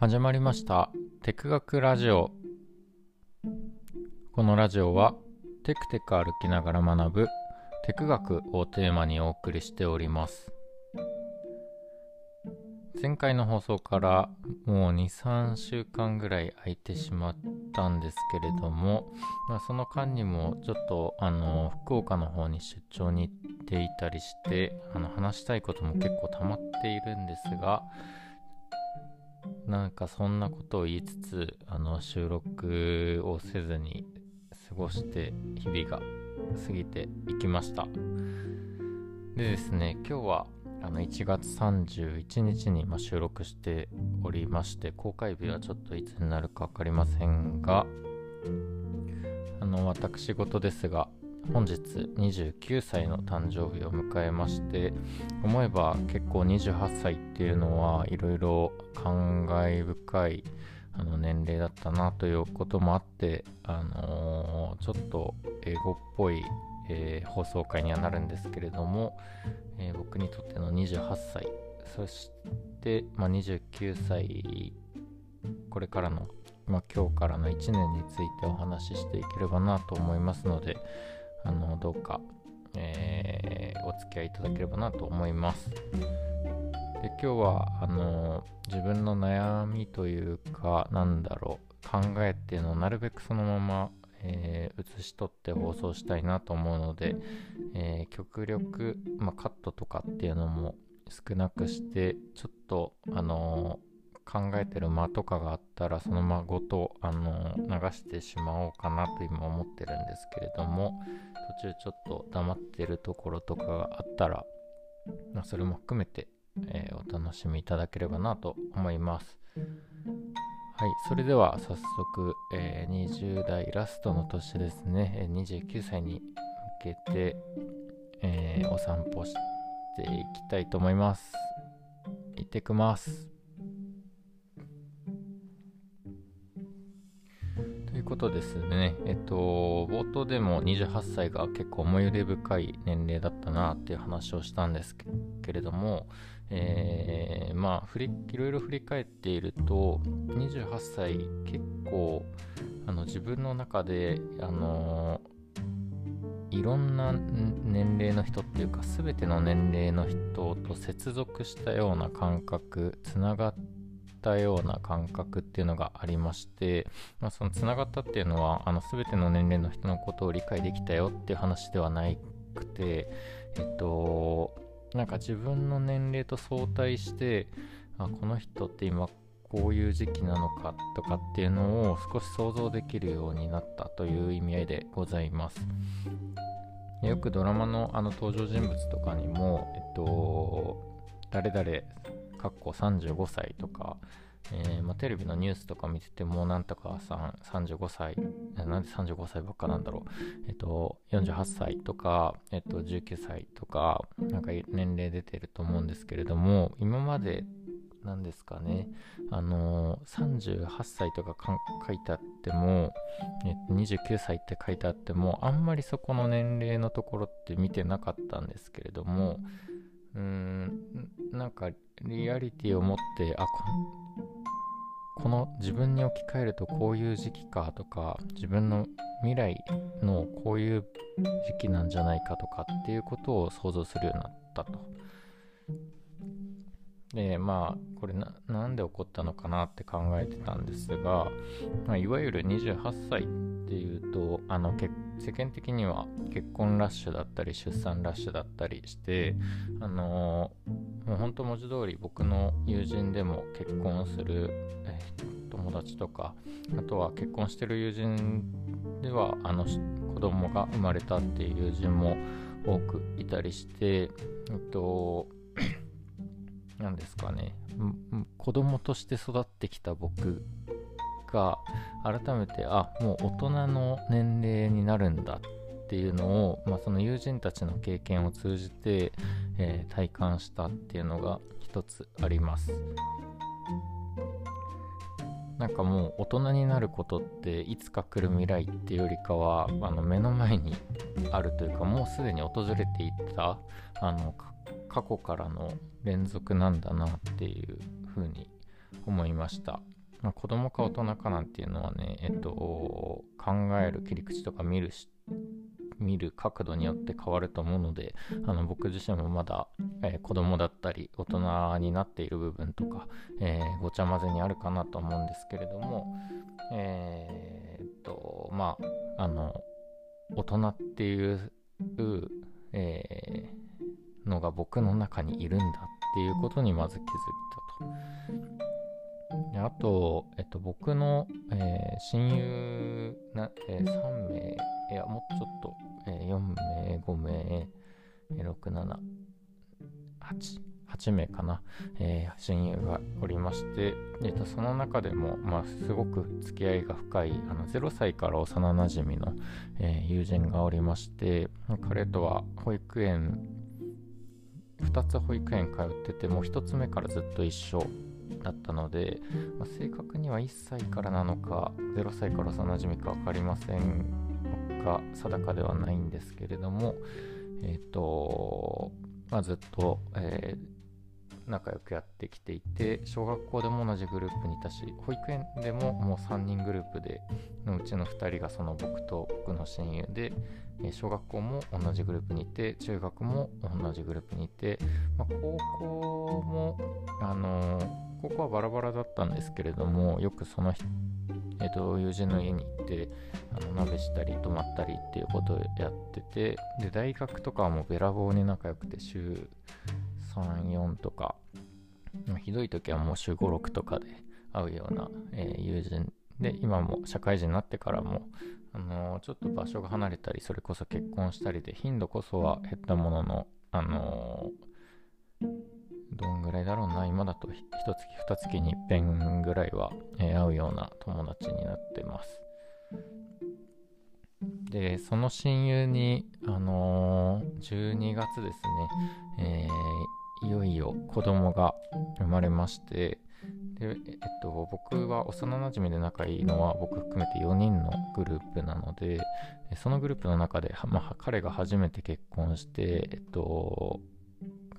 始まりました。テク学ラジオ。このラジオはテクテク歩きながら学ぶテク学をテーマにお送りしております。前回の放送からもう23週間ぐらい空いてしまったんですけれども、まあ、その間にもちょっとあの福岡の方に出張に行っていたりしてあの話したいことも結構溜まっているんですがなんかそんなことを言いつつあの収録をせずに過ごして日々が過ぎていきました。でですね今日はあの1月31日にま収録しておりまして公開日はちょっといつになるか分かりませんがあの私事ですが本日29歳の誕生日を迎えまして思えば結構28歳っていうのはいろいろ感慨深いあの年齢だったなということもあって、あのー、ちょっと英語っぽい、えー、放送回にはなるんですけれども、えー、僕にとっての28歳そして、まあ、29歳これからの、まあ、今日からの1年についてお話ししていければなと思いますのであのどうか、えー、お付き合いいただければなと思います。で今日はあの自分の悩みというかなんだろう考えっていうのをなるべくそのまま、えー、写し取って放送したいなと思うので、えー、極力、まあ、カットとかっていうのも少なくしてちょっとあの考えてる間とかがあったらその間ごとあの流してしまおうかなと今思ってるんですけれども途中ちょっと黙ってるところとかがあったら、まあ、それも含めて、えー、お楽しみいただければなと思いますはい、それでは早速、えー、20代ラストの年ですね、29歳に向けて、えー、お散歩していきたいと思います。行ってきます。ことですね、えっと、冒頭でも28歳が結構思い入れ深い年齢だったなっていう話をしたんですけれども、えー、まあ振り、いろいろ振り返っていると、28歳結構、あの自分の中で、あのいろんな年齢の人っていうか全ての年齢の人と接続したような感覚つながってったような感覚っていうのがありまして、まあ、そのつながったっていうのはあの全ての年齢の人のことを理解できたよっていう話ではなくてえっとなんか自分の年齢と相対してあこの人って今こういう時期なのかとかっていうのを少し想像できるようになったという意味合いでございます。よくドラマのあの登場人物とかにも、えっと、誰々かっこ35歳とか、えー、まあ、テレビのニュースとか見てても、なんとかさん35歳、なんで35歳ばっかなんだろう、えっと、48歳とか、えっと、19歳とか、なんか年齢出てると思うんですけれども、今までなんですかね、あのー、38歳とか書いてあっても、えっと、29歳って書いてあっても、あんまりそこの年齢のところって見てなかったんですけれども、うーん、なんかリアリティを持ってあこの自分に置き換えるとこういう時期かとか自分の未来のこういう時期なんじゃないかとかっていうことを想像するようになったと。でまあこれななんで起こったのかなって考えてたんですが、まあ、いわゆる28歳っていうとあの世間的には結婚ラッシュだったり出産ラッシュだったりしてあのもう本当文字通り僕の友人でも結婚する、え友達とかあとは結婚してる友人ではあの子供が生まれたっていう友人も多くいたりして、えっと何ですかね。子供として育ってきた僕が改めてあもう大人の年齢になるんだってていうのを、まあ、その友人たちの経験を通じて、えー、体感したっていうのが一つあります。なんかもう大人になることっていつか来る未来っていうよりかはあの目の前にあるというかもうすでに訪れていたあの過去からの連続なんだなっていうふうに思いました。まあ、子供か大人かなんていうのはね、えっと、考える切り口とか見る見る角度によって変わると思うのであの僕自身もまだ、えー、子供だったり大人になっている部分とか、えー、ごちゃ混ぜにあるかなと思うんですけれどもえー、っとまああの大人っていう、えー、のが僕の中にいるんだっていうことにまず気づいたと。あと、えっと、僕の、えー、親友な、えー、3名、いや、もうちょっと、えー、4名、5名、えー、6、7、8、8名かな、えー、親友がおりまして、えっと、その中でも、まあ、すごく付き合いが深い、あの0歳から幼なじみの、えー、友人がおりまして、彼とは保育園、2つ保育園通ってて、もう1つ目からずっと一緒。だったので、まあ、正確には1歳からなのか0歳から幼なじみか分かりませんが定かではないんですけれどもえっ、ー、と、まあ、ずっと、えー、仲良くやってきていて小学校でも同じグループにいたし保育園でももう3人グループでのうちの2人がその僕と僕の親友で小学校も同じグループにいて中学も同じグループにいて、まあ、高校もあのーここはバラバラだったんですけれどもよくその、えーと、友人の家に行ってあの鍋したり泊まったりっていうことをやっててで大学とかはもうべらぼうに仲良くて週34とかひどい時はもう週56とかで会うような、えー、友人で今も社会人になってからも、あのー、ちょっと場所が離れたりそれこそ結婚したりで頻度こそは減ったものの、あのーどんぐらいだろうな、今だと1月2月に1遍ぐらいは、えー、会うような友達になってます。で、その親友に、あのー、12月ですね、えー、いよいよ子供が生まれまして、で、えっと、僕は幼なじみで仲いいのは僕含めて4人のグループなので、そのグループの中で、まあ、彼が初めて結婚して、えっと、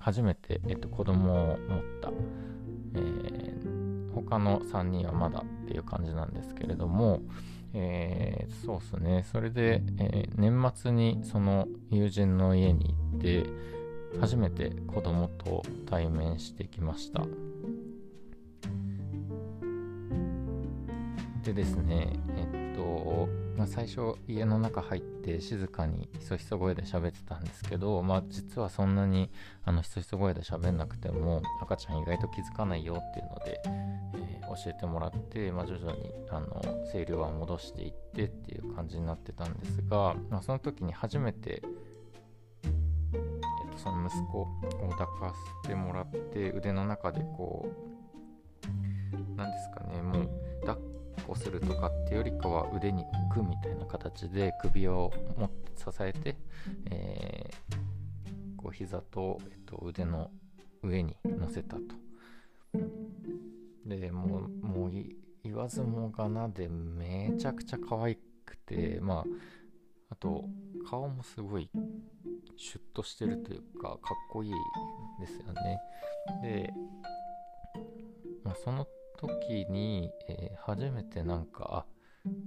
初めて、えっと、子供を持った、えー、他の3人はまだっていう感じなんですけれども、えー、そうですね。それで、えー、年末にその友人の家に行って初めて子供と対面してきました。でですねえっとまあ、最初家の中入って静かにひそひそ声で喋ってたんですけど、まあ、実はそんなにあのひそひそ声で喋んなくても赤ちゃん意外と気づかないよっていうので、えー、教えてもらって、まあ、徐々にあの声量は戻していってっていう感じになってたんですが、まあ、その時に初めて、えー、とその息子を抱かせてもらって腕の中でこう何ですかねもうこするとかっていうよりかは腕に置くみたいな形で首を持って支えて、えー、こう膝と、えっと、腕の上に乗せたと。でもうもう言わずもがなでめちゃくちゃ可愛くてまああと顔もすごいシュッとしてるというかかっこいいですよねで、まあ、その時に、えー、初めてなんか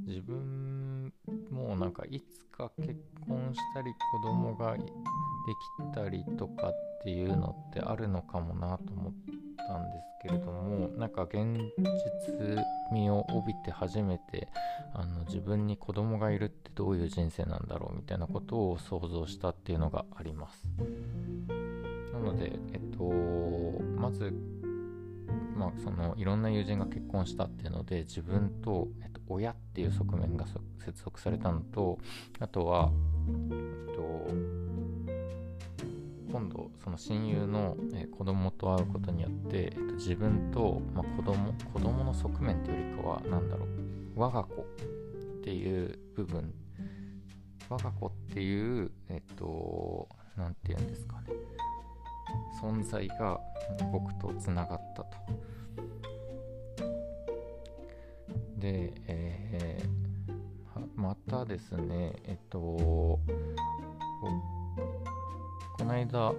自分もなんかいつか結婚したり子供ができたりとかっていうのってあるのかもなと思ったんですけれどもなんか現実味を帯びて初めてあの自分に子供がいるってどういう人生なんだろうみたいなことを想像したっていうのがあります。なのでえっとまずまあ、そのいろんな友人が結婚したっていうので自分と、えっと、親っていう側面が接続されたのとあとは、えっと、今度その親友の、え子供と会うことによって、えっと、自分と、まあ、子供子供の側面っていうよりかは何だろう我が子っていう部分我が子っていうえっと何て言うんですかね。存在が僕とつながったと。で、えー、またですね、えっと、この間、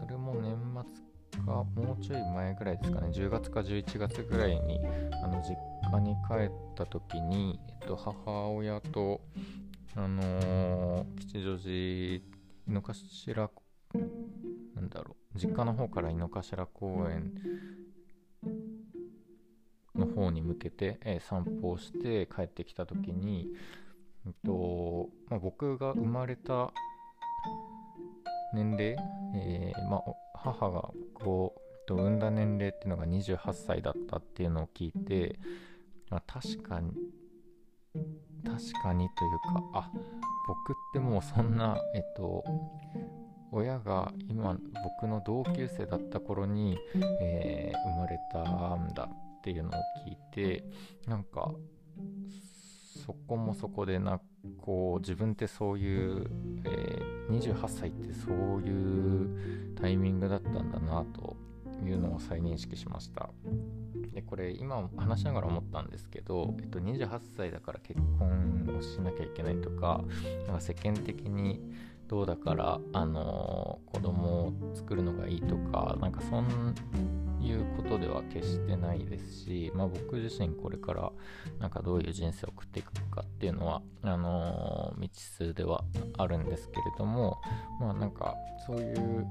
それも年末かもうちょい前ぐらいですかね10月か11月ぐらいにあの実家に帰った時に、えっと、母親とあのー、吉祥寺井の頭なんだろう。実家の方から井の頭公園の方に向けて、え、散歩をして帰ってきた時に、えっとまあ、僕が生まれた年齢、えー、まあ、母が僕を産んだ年齢っていうのが28歳だったっていうのを聞いて、まあ、確かに確かにというかあ僕ってもうそんなえっと親が今僕の同級生だった頃に、えー、生まれたんだっていうのを聞いてなんかそこもそこでなこう自分ってそういう、えー、28歳ってそういうタイミングだったんだなというのを再認識しました。でこれ今話しながら思ったんですけど、えっと、28歳だから結婚をしなきゃいけないとかなんか世間的にどうだからあの子供を作るのがいいとかなんかそんいうことでは決してないですし、まあ、僕自身これからなんかどういう人生を送っていくかっていうのはあの未知数ではあるんですけれどもまあなんかそういう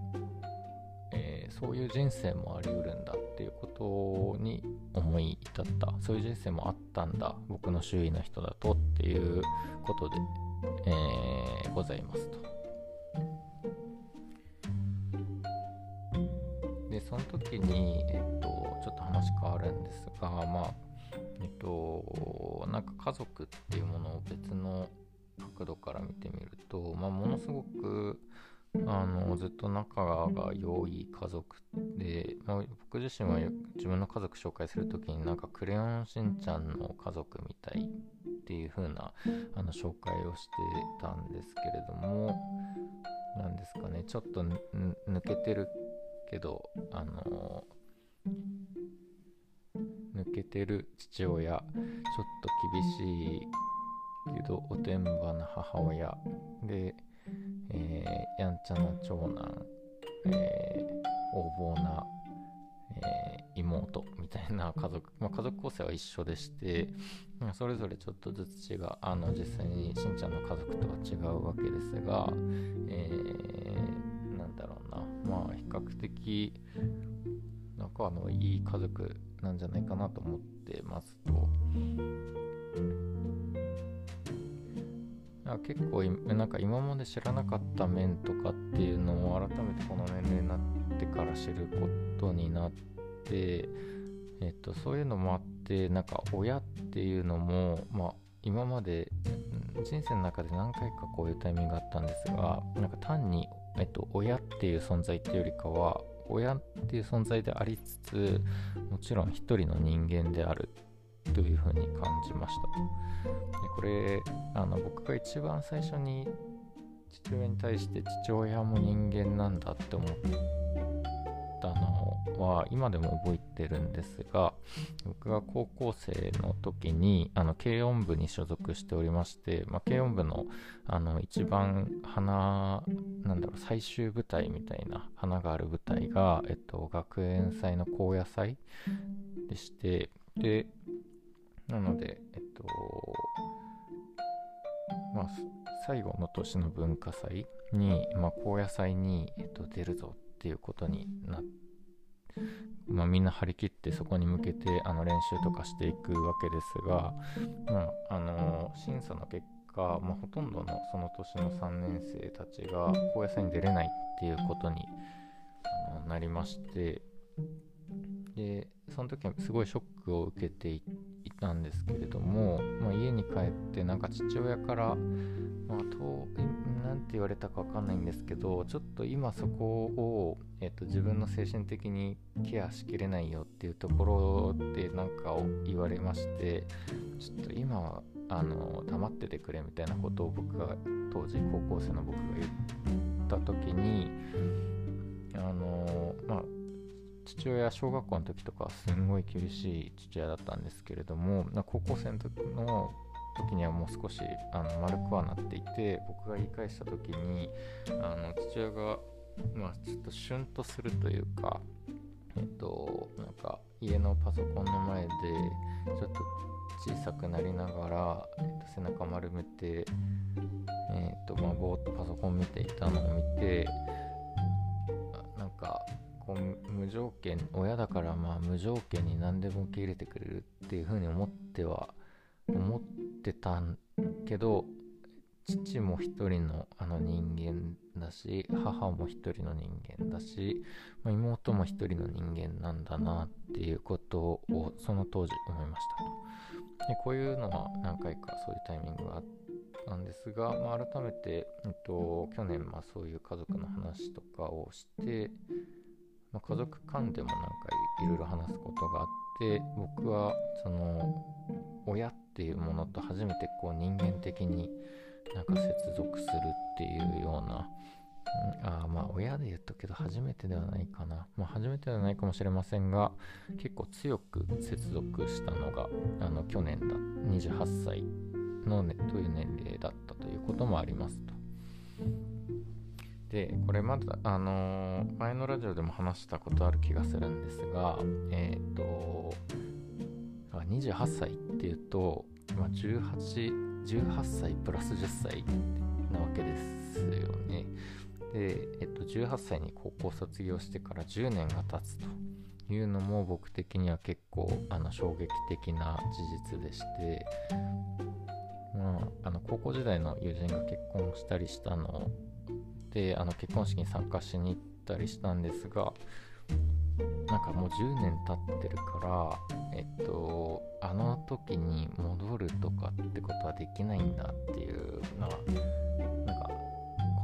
えー、そういう人生もあり得るんだっていうことに思い至ったそういう人生もあったんだ僕の周囲の人だとっていうことで、えー、ございますと。でその時に、えっと、ちょっと話変わるんですがまあえっとなんか家族っていうものを別の角度から見てみると、まあ、ものすごくあのずっと仲が良い家族で、まあ、僕自身は自分の家族紹介するときになんかクレヨンしんちゃんの家族みたいっていう風なあの紹介をしてたんですけれども何ですかねちょっと抜けてるけどあの抜けてる父親ちょっと厳しいけどおてんばな母親。でえー、やんちゃな長男、えー、横暴な、えー、妹みたいな家族、まあ、家族構成は一緒でして、それぞれちょっとずつ違う。あの実際にしんちゃんの家族とは違うわけですが、えー、まあ比較的仲のいい家族なんじゃないかなと思ってますと。結構なんか今まで知らなかった面とかっていうのを改めてこの年齢になってから知ることになって、えっと、そういうのもあってなんか親っていうのも、まあ、今まで人生の中で何回かこういうタイミングがあったんですがなんか単に、えっと、親っていう存在っていうよりかは親っていう存在でありつつもちろん一人の人間であるというふうに感じました。でこれあの僕が一番最初に父親に対して父親も人間なんだって思ったのは今でも覚えてるんですが僕が高校生の時にあの軽音部に所属しておりまして、まあ、軽音部のあの一番花なんだろう最終舞台みたいな花がある舞台が、えっと、学園祭の高野祭でしてでなので、えっと、まあ、最後の年の文化祭に、まあ、高野祭に、えっと、出るぞっていうことになって、まあ、みんな張り切ってそこに向けてあの練習とかしていくわけですが、まあ、あの審査の結果、まあ、ほとんどのその年の3年生たちが高野祭に出れないっていうことになりましてでその時はすごいショックを受けていたんですけれども、まあ、家に帰ってなんか父親から、まあ、となんて言われたか分かんないんですけどちょっと今そこを、えーと、自分の精神的にケアしきれないよっていうところでなんかを言われましてちょっと今はあの黙っててくれみたいなことを僕が当時高校生の僕が言った時にあのまあ父親小学校の時とかすんごい厳しい父親だったんですけれども高校生の時の時にはもう少しあの丸くはなっていて僕が言い返した時にあの父親が、まあ、ちょっとシュンとするというかえっとなんか家のパソコンの前でちょっと小さくなりながら、えっと、背中丸めてえっとまあぼーっとパソコン見ていたのを見てなんかこう無条件親だからまあ無条件に何でも受け入れてくれるっていうふうに思っては思ってたんけど父も一人のあの人間だし母も一人の人間だし、まあ、妹も一人の人間なんだなっていうことをその当時思いましたと。でこういうのは何回かそういうタイミングがあったんですが、まあ、改めて、えっと、去年まあそういう家族の話とかをして、まあ、家族間でもなんかいろいろ話すことがあって僕はその親っていうものと初めてこう人間的になんか接続するっていうような、あまあ親で言ったけど初めてではないかな、まあ、初めてではないかもしれませんが結構強く接続したのがあの去年だ28歳の、ね、という年齢だったということもありますと。でこれまだ、あのー、前のラジオでも話したことある気がするんですがえっ、ー、と28歳っていうと、ま、18 18歳プラス10歳なわけですよね。で、えっと、18歳に高校卒業してから10年が経つというのも僕的には結構あの衝撃的な事実でして、まあ、あの高校時代の友人が結婚したりしたのをであの結婚式に参加しに行ったりしたんですがなんかもう10年経ってるからえっとあの時に戻るとかってことはできないんだっていうのはなんか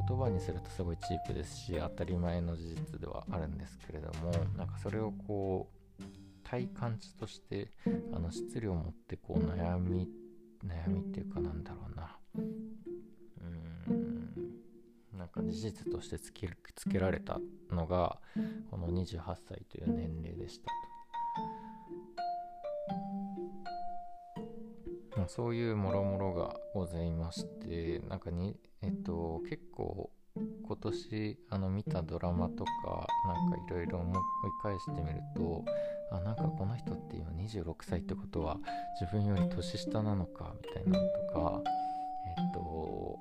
言葉にするとすごいチープですし当たり前の事実ではあるんですけれどもなんかそれをこう体感値としてあの質量を持ってこう悩み悩みっていうかなんだろうな。うん。なんか事実としてつけつけられたのがこの28歳という年齢でした。と、まあ、そういうもろもろがございましてなんかにえっと結構今年あの見たドラマとかなんかいろいろ思い返してみるとあなんかこの人って今26歳ってことは自分より年下なのかみたいなのとかえっと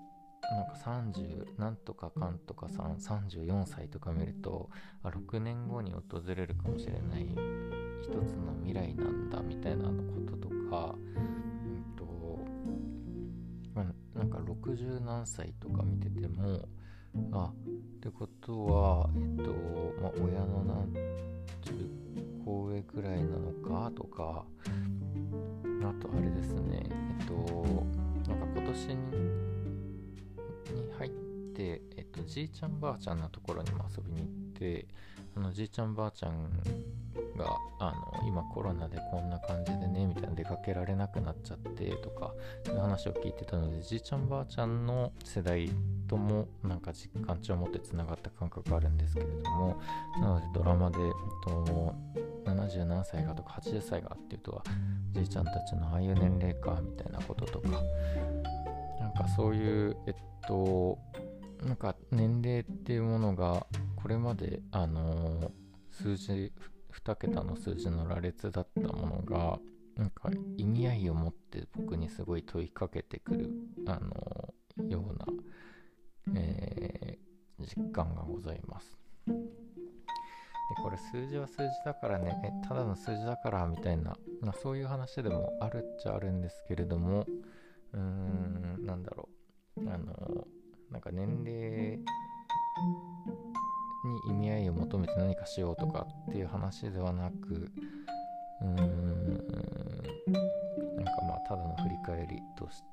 なんか30なんとかかんとかさん34歳とか見るとあ6年後に訪れるかもしれない一つの未来なんだみたいなこととか、うんとま、なんか60何歳とか見ててもあってことはえっと、まあ、親の何10個上くらいなのかとかあとあれですねえっとなんか今年にて、えっと、じいちゃんばあちゃんのところにも遊びに行ってあのじいちゃんばあちゃんがあの今コロナでこんな感じでねみたいな出かけられなくなっちゃってとかそういう話を聞いてたのでじいちゃんばあちゃんの世代ともなんか実感値を持ってつながった感覚があるんですけれどもなのでドラマで、えっと、70何歳がとか80歳がっていうとはじいちゃんたちのああいう年齢かみたいなこととかなんかそういうえっとなんか年齢っていうものがこれまであの数字2桁の数字の羅列だったものがなんか意味合いを持って僕にすごい問いかけてくるあのような、えー、実感がございます。でこれ数字は数字だからねただの数字だからみたいな、まあ、そういう話でもあるっちゃあるんですけれどもうーんなんだろうあのなんか年齢に意味合いを求めて何かしようとかっていう話ではなくうーんなんかまあただの振り返りとし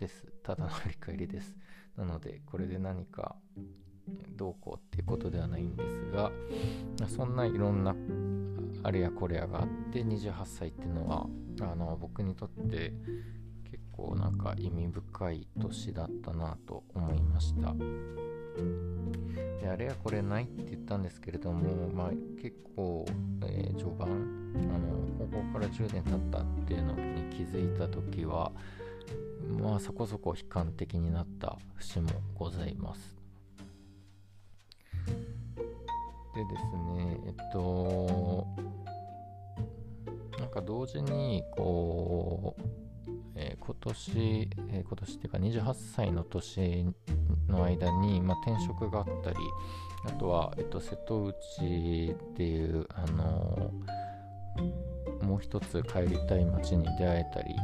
です。ただの振り返りです。なのでこれで何かどうこうっていうことではないんですがそんないろんなあれやこれやがあって28歳っていうのはあの僕にとって構なんか意味深い年だったなと思いました。であれはこれないって言ったんですけれども、まあ、結構、えー、序盤あの高校から10年経ったっていうのに気づいた時はまあそこそこ悲観的になった節もございます。でですねえっとなんか同時にこう、今年、えー、今年っていうか28歳の年の間に、まあ、転職があったりあとは、えっと、瀬戸内っていうあのもう一つ帰りたい街に出会えたり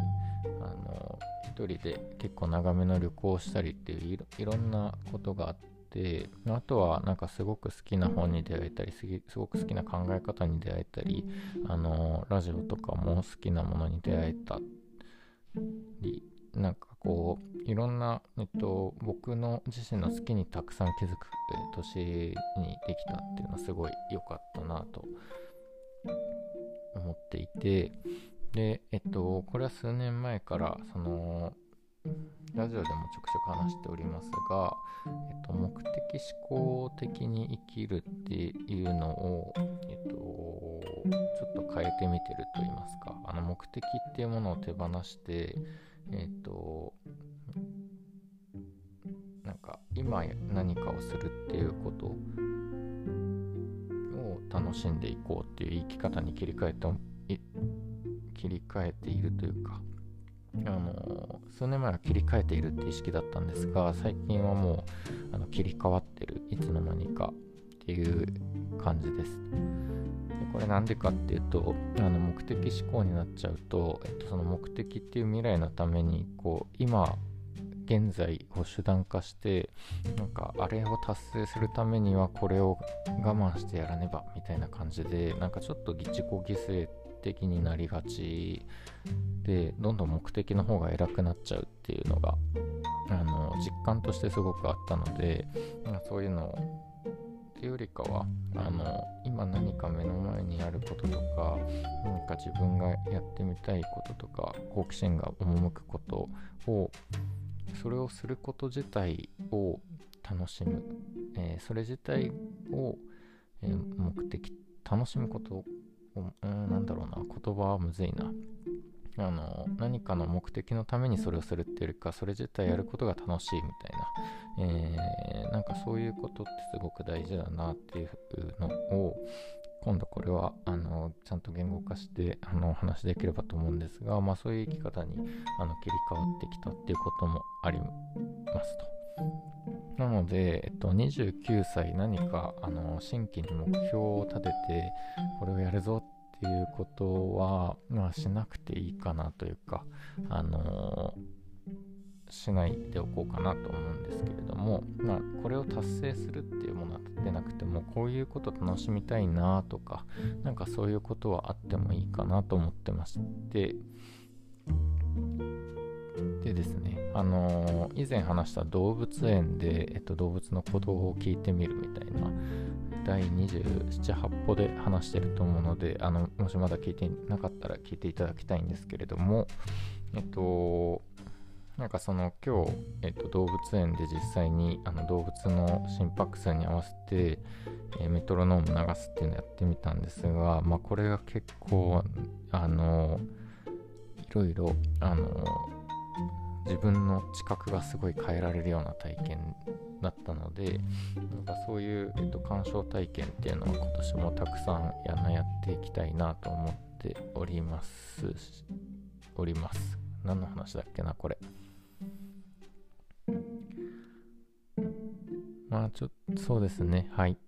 あの一人で結構長めの旅行をしたりっていういろんなことがあってあとはなんかすごく好きな本に出会えたりすごく好きな考え方に出会えたりあのラジオとかも好きなものに出会えたりなんかこういろんな、えっと、僕の自身の好きにたくさん気づく年にできたっていうのはすごい良かったなと思っていてでえっとこれは数年前からそのラジオでもちょくちょく話しておりますが、えっと、目的思考的に生きるっていうのを、えっと、ちょっと変えてみてると言いますか。あの目的っていうものを手放してえっとなんか今何かをするっていうことを楽しんでいこうっていう生き方に切り替えて切り替えているというか。あの数年前は切り替えているって意識だったんですが最近はもうあの切り替わってるいつの間にかっていう感じです。でこれなんでかっていうとあの目的思考になっちゃうと、えっと、その目的っていう未来のためにこう今現在を手段化してなんかあれを達成するためにはこれを我慢してやらねばみたいな感じでなんかちょっと自己犠牲的になりがち。でどんどん目的の方が偉くなっちゃうっていうのがあの実感としてすごくあったのでそういうのをっていうよりかはあの今何か目の前にあることとか何か自分がやってみたいこととか好奇心が赴くことをそれをすること自体を楽しむ、えー、それ自体を、えー、目的楽しむことうん、なんだろうな、言葉はむずいな。あの何かの目的のためにそれをするっていうよりかそれ自体やることが楽しいみたいな、えー、なんかそういうことってすごく大事だなっていうのを今度これはあのちゃんと言語化してあのお話できればと思うんですが、まあ、そういう生き方にあの切り替わってきたっていうこともありますと。なので、えっと、29歳何かあの新規に目標を立ててこれをやるぞっていうことは、まあ、しなくていいかなというか、あのしないでおこうかなと思うんですけれども、まあ、これを達成するっていうものは立てなくてもこういうこと楽しみたいなとかなんかそういうことはあってもいいかなと思ってましてでですね、あの、以前話した動物園で、えっと、動物の鼓動を聞いてみるみたいな第27、8歩で話してると思うので、あのもしまだ聞いてなかったら聞いていただきたいんですけれども、えっと、なんかその今日、えっと、動物園で実際にあの動物の心拍数に合わせて、え、メトロノーム流すっていうのをやってみたんですが、まあ、これが結構あのいろいろあの自分の知覚がすごい変えられるような体験だったのでなんかそういう、えっと、鑑賞体験っていうのは今年もたくさんやなやっていきたいなと思っております。おります。何の話だっけなこれ。まあちょっとそうですね。はい。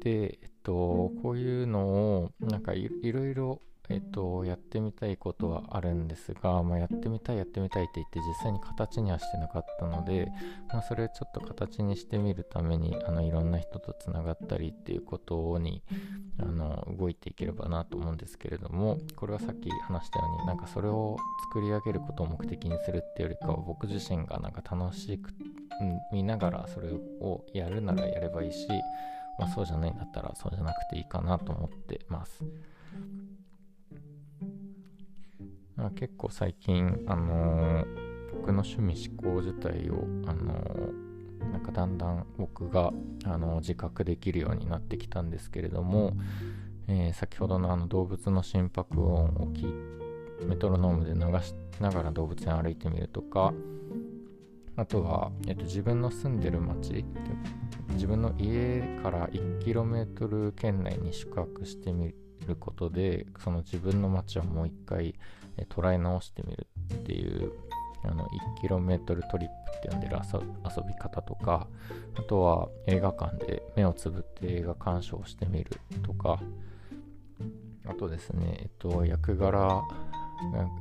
でえっとこういうのをなんかいろいろえっと、やってみたいことはあるんですが、まあ、やってみたいやってみたいって言って実際に形にはしてなかったので、まあ、それをちょっと形にしてみるためにあのいろんな人とつながったりっていうことにあの動いていければなと思うんですけれどもこれはさっき話したようになんかそれを作り上げることを目的にするっていうよりかは僕自身がなんか楽しく見ながらそれをやるならやればいいし、まあ、そうじゃないんだったらそうじゃなくていいかなと思ってます。あ結構最近、あのー、僕の趣味思考自体を、あのー、なんかだんだん僕が、あのー、自覚できるようになってきたんですけれども、えー、先ほどのあの動物の心拍音を聞いメトロノームで流しながら動物園歩いてみるとかあとは、えっと、自分の住んでる町自分の家から 1km 圏内に宿泊してみることでその自分の街をもう一回、捉え直してみるっていうあの 1km トリップって呼んでる遊び方とかあとは映画館で目をつぶって映画鑑賞してみるとかあとですねえっと役柄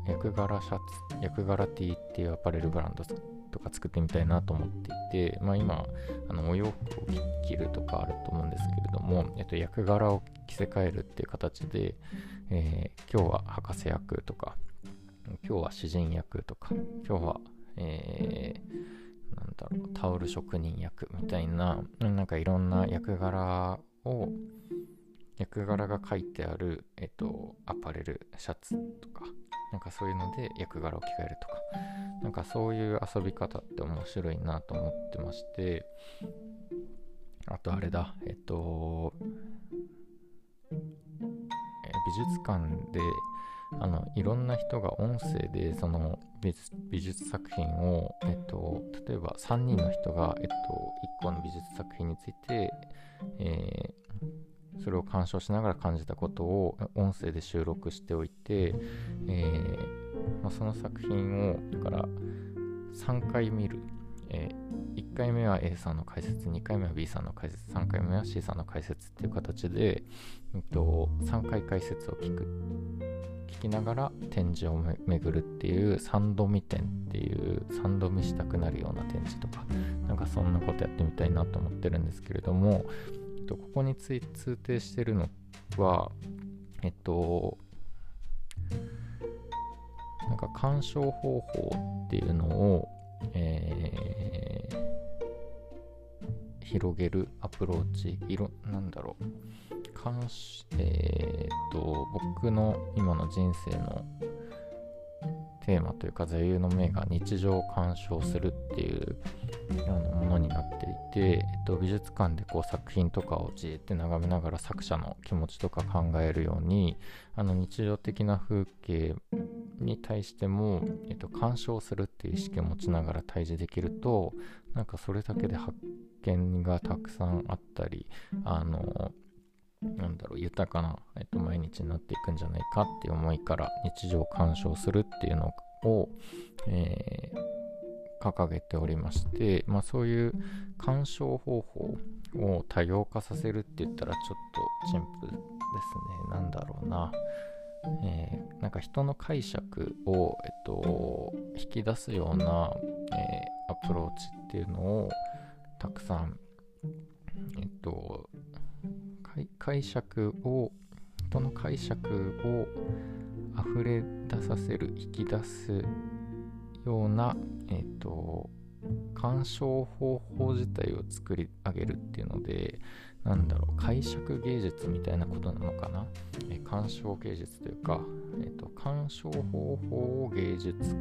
役柄シャツ役柄 T っていうアパレルブランドとか作ってみたいなと思っていて、まあ、今あのお洋服を着るとかあると思うんですけれども、えっと、役柄を着せ替えるっていう形で、えー、今日は博士役とか今日は詩人役とか今日は、えー、なんだろうタオル職人役みたいななんかいろんな役柄を役柄が書いてある、えっと、アパレルシャツとかなんかそういうので役柄を着替えるとかなんかそういう遊び方って面白いなと思ってましてあとあれだえっと美術館であのいろんな人が音声でその美術作品を、えっと、例えば3人の人が、えっと、1個の美術作品について、えー、それを鑑賞しながら感じたことを音声で収録しておいて、えーまあ、その作品をだから3回見る、えー、1回目は A さんの解説2回目は B さんの解説3回目は C さんの解説っていう形で、えっと、3回解説を聞く聞きながら展示を巡るっていう3度見展っていう3度見したくなるような展示とかなんかそんなことやってみたいなと思ってるんですけれども、えっと、ここについ通底してるのはえっとなんか鑑賞方法っていうのを、えー、広げるアプローチいろなんだろう。関し、えー、と、僕の今の人生のテーマというか座右の銘が日常を鑑賞するっていうようなものになっていて、えっと、美術館でこう作品とかをじーって眺めながら作者の気持ちとか考えるようにあの日常的な風景に対しても、えっと、鑑賞するっていう意識を持ちながら対峙できるとなんかそれだけで発見がたくさんあったりあのなんだろう、豊かな、えっと、毎日になっていくんじゃないかっていう思いから日常を鑑賞するっていうのを、えー、掲げておりまして、まあそういう鑑賞方法を多様化させるって言ったらちょっと陳腐ですね。なんだろうな。えー、なんか人の解釈を、えっと、引き出すような、えー、アプローチっていうのをたくさん、えっと、解釈を人の解釈を溢れ出させる引き出すような、えっ、と鑑賞方法自体を作り上げるっていうのでなんだろう解釈芸術みたいなことなのかな、えー、鑑賞芸術というか、えーと、鑑賞方法を芸術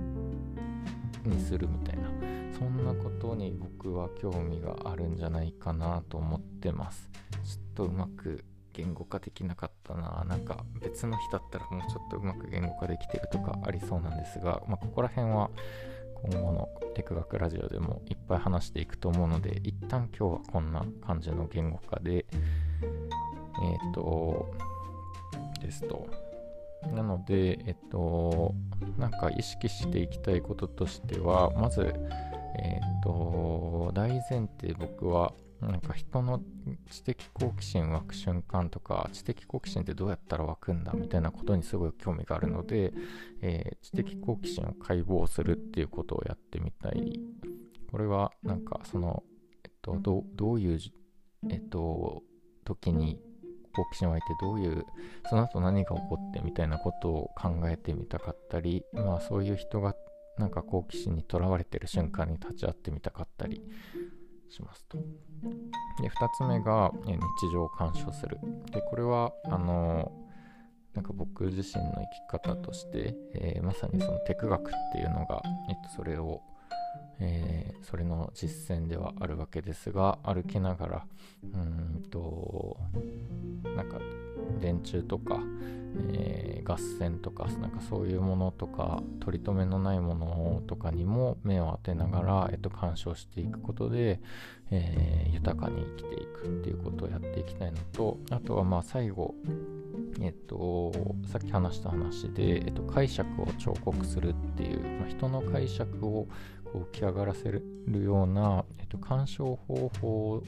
にするみたいなそんなことに僕は興味があるんじゃないかなと思ってます。ちょっとうまく言語化できなかったな。なんか別の日だったらもうちょっとうまく言語化できてるとかありそうなんですが、まあ、ここら辺は今後のテク学ラジオでもいっぱい話していくと思うので一旦今日はこんな感じの言語化でえっ、ー、とですと。なのでえっとなんか意識していきたいこととしてはまずえっと大前提僕はなんか人の知的好奇心湧く瞬間とか知的好奇心ってどうやったら湧くんだみたいなことにすごい興味があるので、えー、知的好奇心を解剖するっていうことをやってみたい。これはなんかその、えっと、どどういう、えっと、時に好奇心湧いてどういうその後何が起こってみたいなことを考えてみたかったりまあそういう人がなんか好奇心にとらわれてる瞬間に立ち会ってみたかったりしますと。で、2つ目が、日常を鑑賞する。で、これは、あのなんか僕自身の生き方として、えー、まさにそのテク学っていうのが、えっと、それを、えー、それの実践ではあるわけですが歩きながらうんとなんか電柱とか、えー、ガス線とかなんかそういうものとか取り留めのないものとかにも目を当てながら、えっと、鑑賞していくことで、えー、豊かに生きていくっていうことをやっていきたいのとあとはまあ最後えっと、さっき話した話で、えっと、解釈を彫刻するっていう、まあ、人の解釈をこう浮き上がらせるような、えっと、鑑賞方法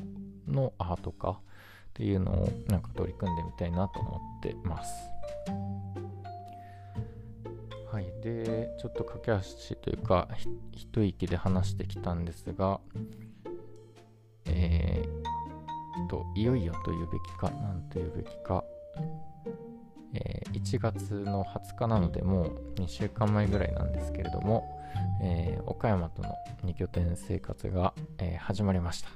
のアート化っていうのをなんか取り組んでみたいなと思ってます。はい、でちょっと駆け足というか一息で話してきたんですがえー、といよいよというべきか何というべきかえー、1月の20日なのでもう2週間前ぐらいなんですけれども、えー、岡山との2拠点生活が、えー、始まりました。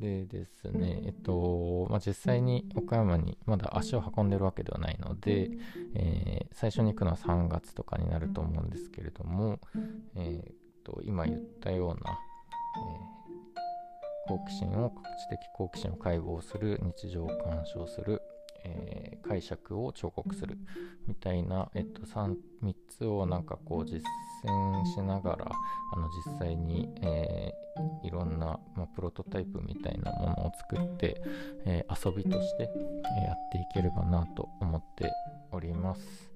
でですね、えっと、まあ、実際に岡山にまだ足を運んでるわけではないので、えー、最初に行くのは3月とかになると思うんですけれども、えー、っと今言ったような、え好奇心を知的好奇心を解剖する日常を鑑賞する、えー、解釈を彫刻するみたいな、えっと、3, 3つをなんかこう実践しながらあの実際に、えー、いろんな、まあ、プロトタイプみたいなものを作って、えー、遊びとして、えやっていければなと思っております。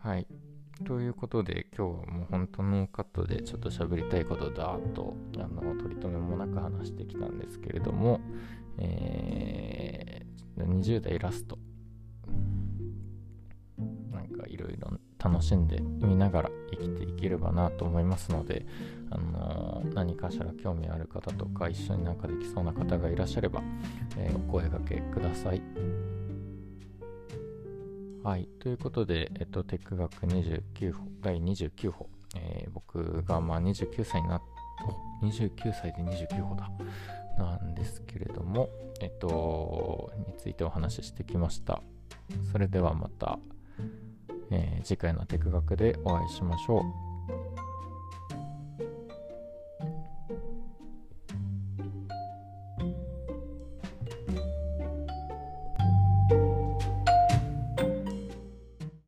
はい。ということで今日はもう本当ノーカットでちょっと喋りたいことだとあの取り留めもなく話してきたんですけれども、えー、20代ラストなんかいろいろ楽しんでみながら生きていければなと思いますので、あのー、何かしら興味ある方とか一緒になんかできそうな方がいらっしゃれば、えー、お声掛けください。はい。ということで、えっと、テック学29歩、第29歩、えー、僕がまあ29歳になっ29歳で29歩だ。なんですけれども、えっと、についてお話ししてきました。それではまた、えー、次回のテク学でお会いしましょう。